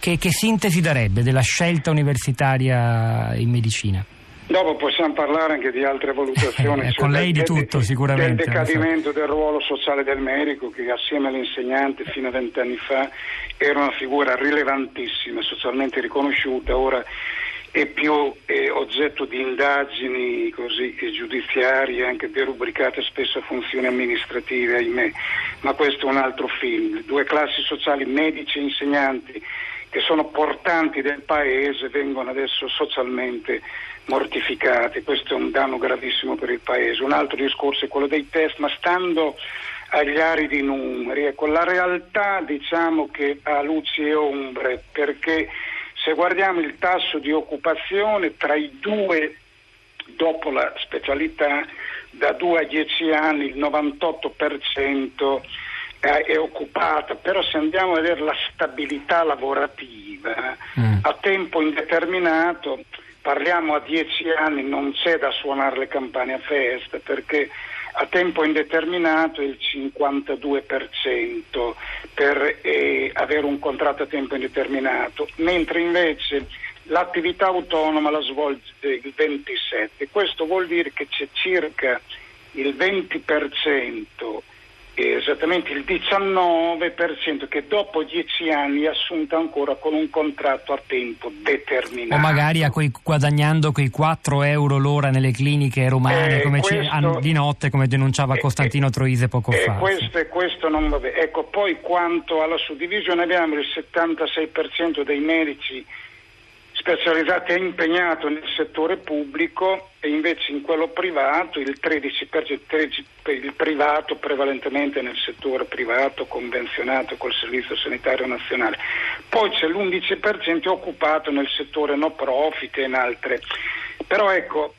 Che, che sintesi darebbe della scelta universitaria in medicina? Dopo possiamo parlare anche di altre valutazioni. eh, con lei di tutto, sicuramente. Del decadimento del ruolo sociale del medico, che assieme all'insegnante fino a vent'anni fa era una figura rilevantissima, socialmente riconosciuta, ora è più eh, oggetto di indagini così, giudiziarie, anche derubricate spesso a funzioni amministrative, ahimè. Ma questo è un altro film. Due classi sociali, medici e insegnanti, che sono portanti del paese, vengono adesso socialmente mortificati. Questo è un danno gravissimo per il paese. Un altro discorso è quello dei test, ma stando agli aridi numeri, ecco, la realtà diciamo che ha luci e ombre, perché se guardiamo il tasso di occupazione tra i due, dopo la specialità, da 2 a 10 anni il 98% è occupata, però se andiamo a vedere la stabilità lavorativa mm. a tempo indeterminato, parliamo a 10 anni, non c'è da suonare le campane a festa perché a tempo indeterminato il 52% per eh, avere un contratto a tempo indeterminato, mentre invece l'attività autonoma la svolge il 27%. Questo vuol dire che c'è circa il 20% esattamente il 19% che dopo dieci anni è assunta ancora con un contratto a tempo determinato. O magari quei, guadagnando quei 4 euro l'ora nelle cliniche romane eh, questo, ci, di notte come denunciava eh, Costantino eh, Troise poco eh, fa. Questo, questo non va bene. Ecco, poi quanto alla suddivisione abbiamo il 76% dei medici specializzati è impegnato nel settore pubblico e invece in quello privato il 13%, il privato prevalentemente nel settore privato convenzionato col Servizio Sanitario Nazionale. Poi c'è l'11% occupato nel settore no profit e in altre. Però ecco,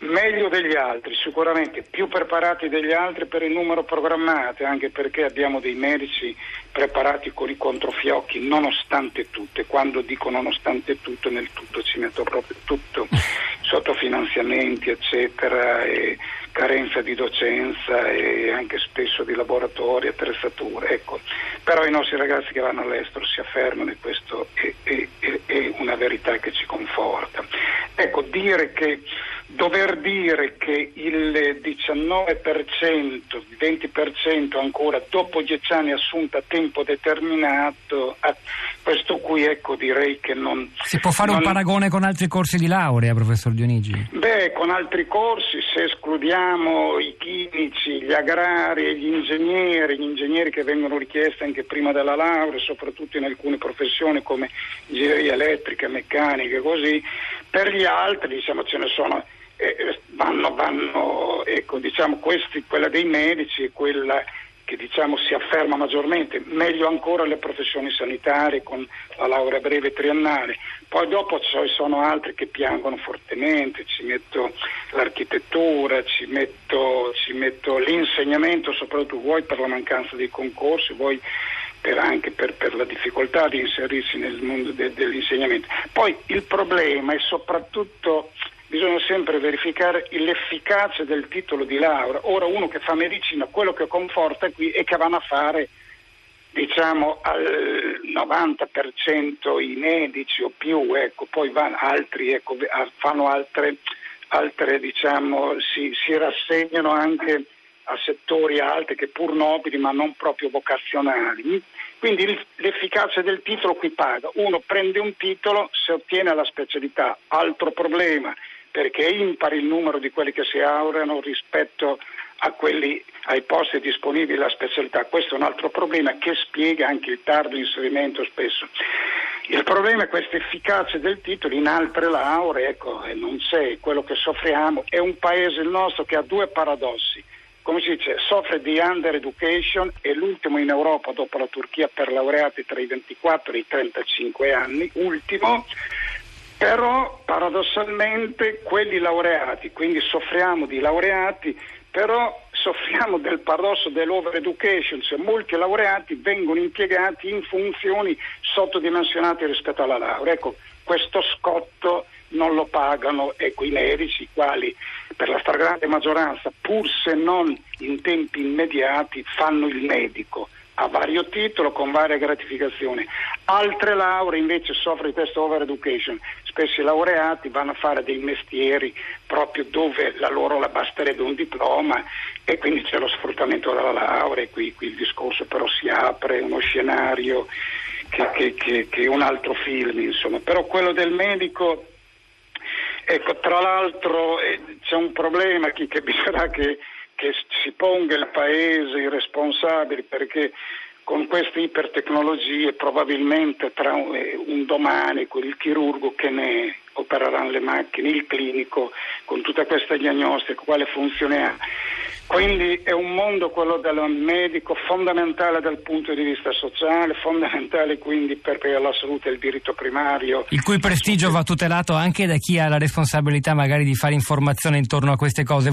meglio degli altri, sicuramente più preparati degli altri per il numero programmato, anche perché abbiamo dei medici preparati con i controfiocchi, nonostante tutto, e quando dico nonostante tutto, nel tutto ci metto proprio tutto, sottofinanziamenti, eccetera, e carenza di docenza e anche spesso di laboratori, attrezzature. Ecco. Però i nostri ragazzi che vanno all'estero si affermano e questo è, è, è una verità che ci conforta. Ecco, dire che dover dire che il 19%, il 20% ancora dopo dieci anni assunta a tempo determinato, questo qui ecco direi che non... Si può fare non... un paragone con altri corsi di laurea, professor Dionigi? Beh, con altri corsi se escludiamo i chimici, gli agrari e gli ingegneri, gli ingegneri che vengono richiesti anche prima della laurea, soprattutto in alcune professioni come ingegneria elettrica, meccanica, così, per gli altri diciamo ce ne sono eh, vanno, vanno ecco, diciamo, questi, quella dei medici e quella che diciamo, si afferma maggiormente, meglio ancora le professioni sanitarie con la laurea breve triennale. Poi dopo ci sono altri che piangono fortemente, ci metto l'architettura, ci metto, ci metto l'insegnamento, soprattutto vuoi per la mancanza dei concorsi, vuoi per anche per, per, la difficoltà di inserirsi nel mondo de, dell'insegnamento. Poi il problema è soprattutto bisogna sempre verificare l'efficacia del titolo di laurea. Ora uno che fa medicina, quello che conforta qui è che vanno a fare diciamo al 90% i medici o più, ecco, poi vanno, altri ecco, fanno altre, altre diciamo, si, si rassegnano anche a settori alti che pur nobili ma non proprio vocazionali. Quindi l'efficacia del titolo qui paga. Uno prende un titolo se ottiene la specialità. Altro problema, perché è impari il numero di quelli che si laureano rispetto quelli, ai posti disponibili alla specialità. Questo è un altro problema che spiega anche il tardo inserimento spesso. Il problema è questa efficacia del titolo in altre lauree, ecco, non c'è, quello che soffriamo. È un paese il nostro che ha due paradossi. Come si dice, soffre di under education, è l'ultimo in Europa dopo la Turchia per laureati tra i 24 e i 35 anni, ultimo però paradossalmente quelli laureati, quindi soffriamo di laureati, però soffriamo del paradosso dell'over education, cioè molti laureati vengono impiegati in funzioni sottodimensionate rispetto alla laurea. Ecco, questo scotto non lo pagano ecco, i medici, i quali per la stragrande maggioranza, pur se non in tempi immediati, fanno il medico a vario titolo, con varie gratificazioni. Altre lauree invece soffrono di questo over education. Spesso i laureati vanno a fare dei mestieri proprio dove la loro la basterebbe un diploma e quindi c'è lo sfruttamento della laurea e qui, qui il discorso però si apre uno scenario che, che, che, che un altro film, insomma. Però quello del medico Ecco, tra l'altro eh, c'è un problema che bisognerà che, che, si ponga il Paese i responsabili perché con queste ipertecnologie probabilmente tra un, eh, domani il chirurgo che ne opereranno le macchine, il clinico con tutta questa diagnostica, quale funzione ha quindi è un mondo, quello del medico, fondamentale dal punto di vista sociale, fondamentale quindi per, per la salute e il diritto primario. Il cui prestigio va tutelato anche da chi ha la responsabilità magari di fare informazione intorno a queste cose.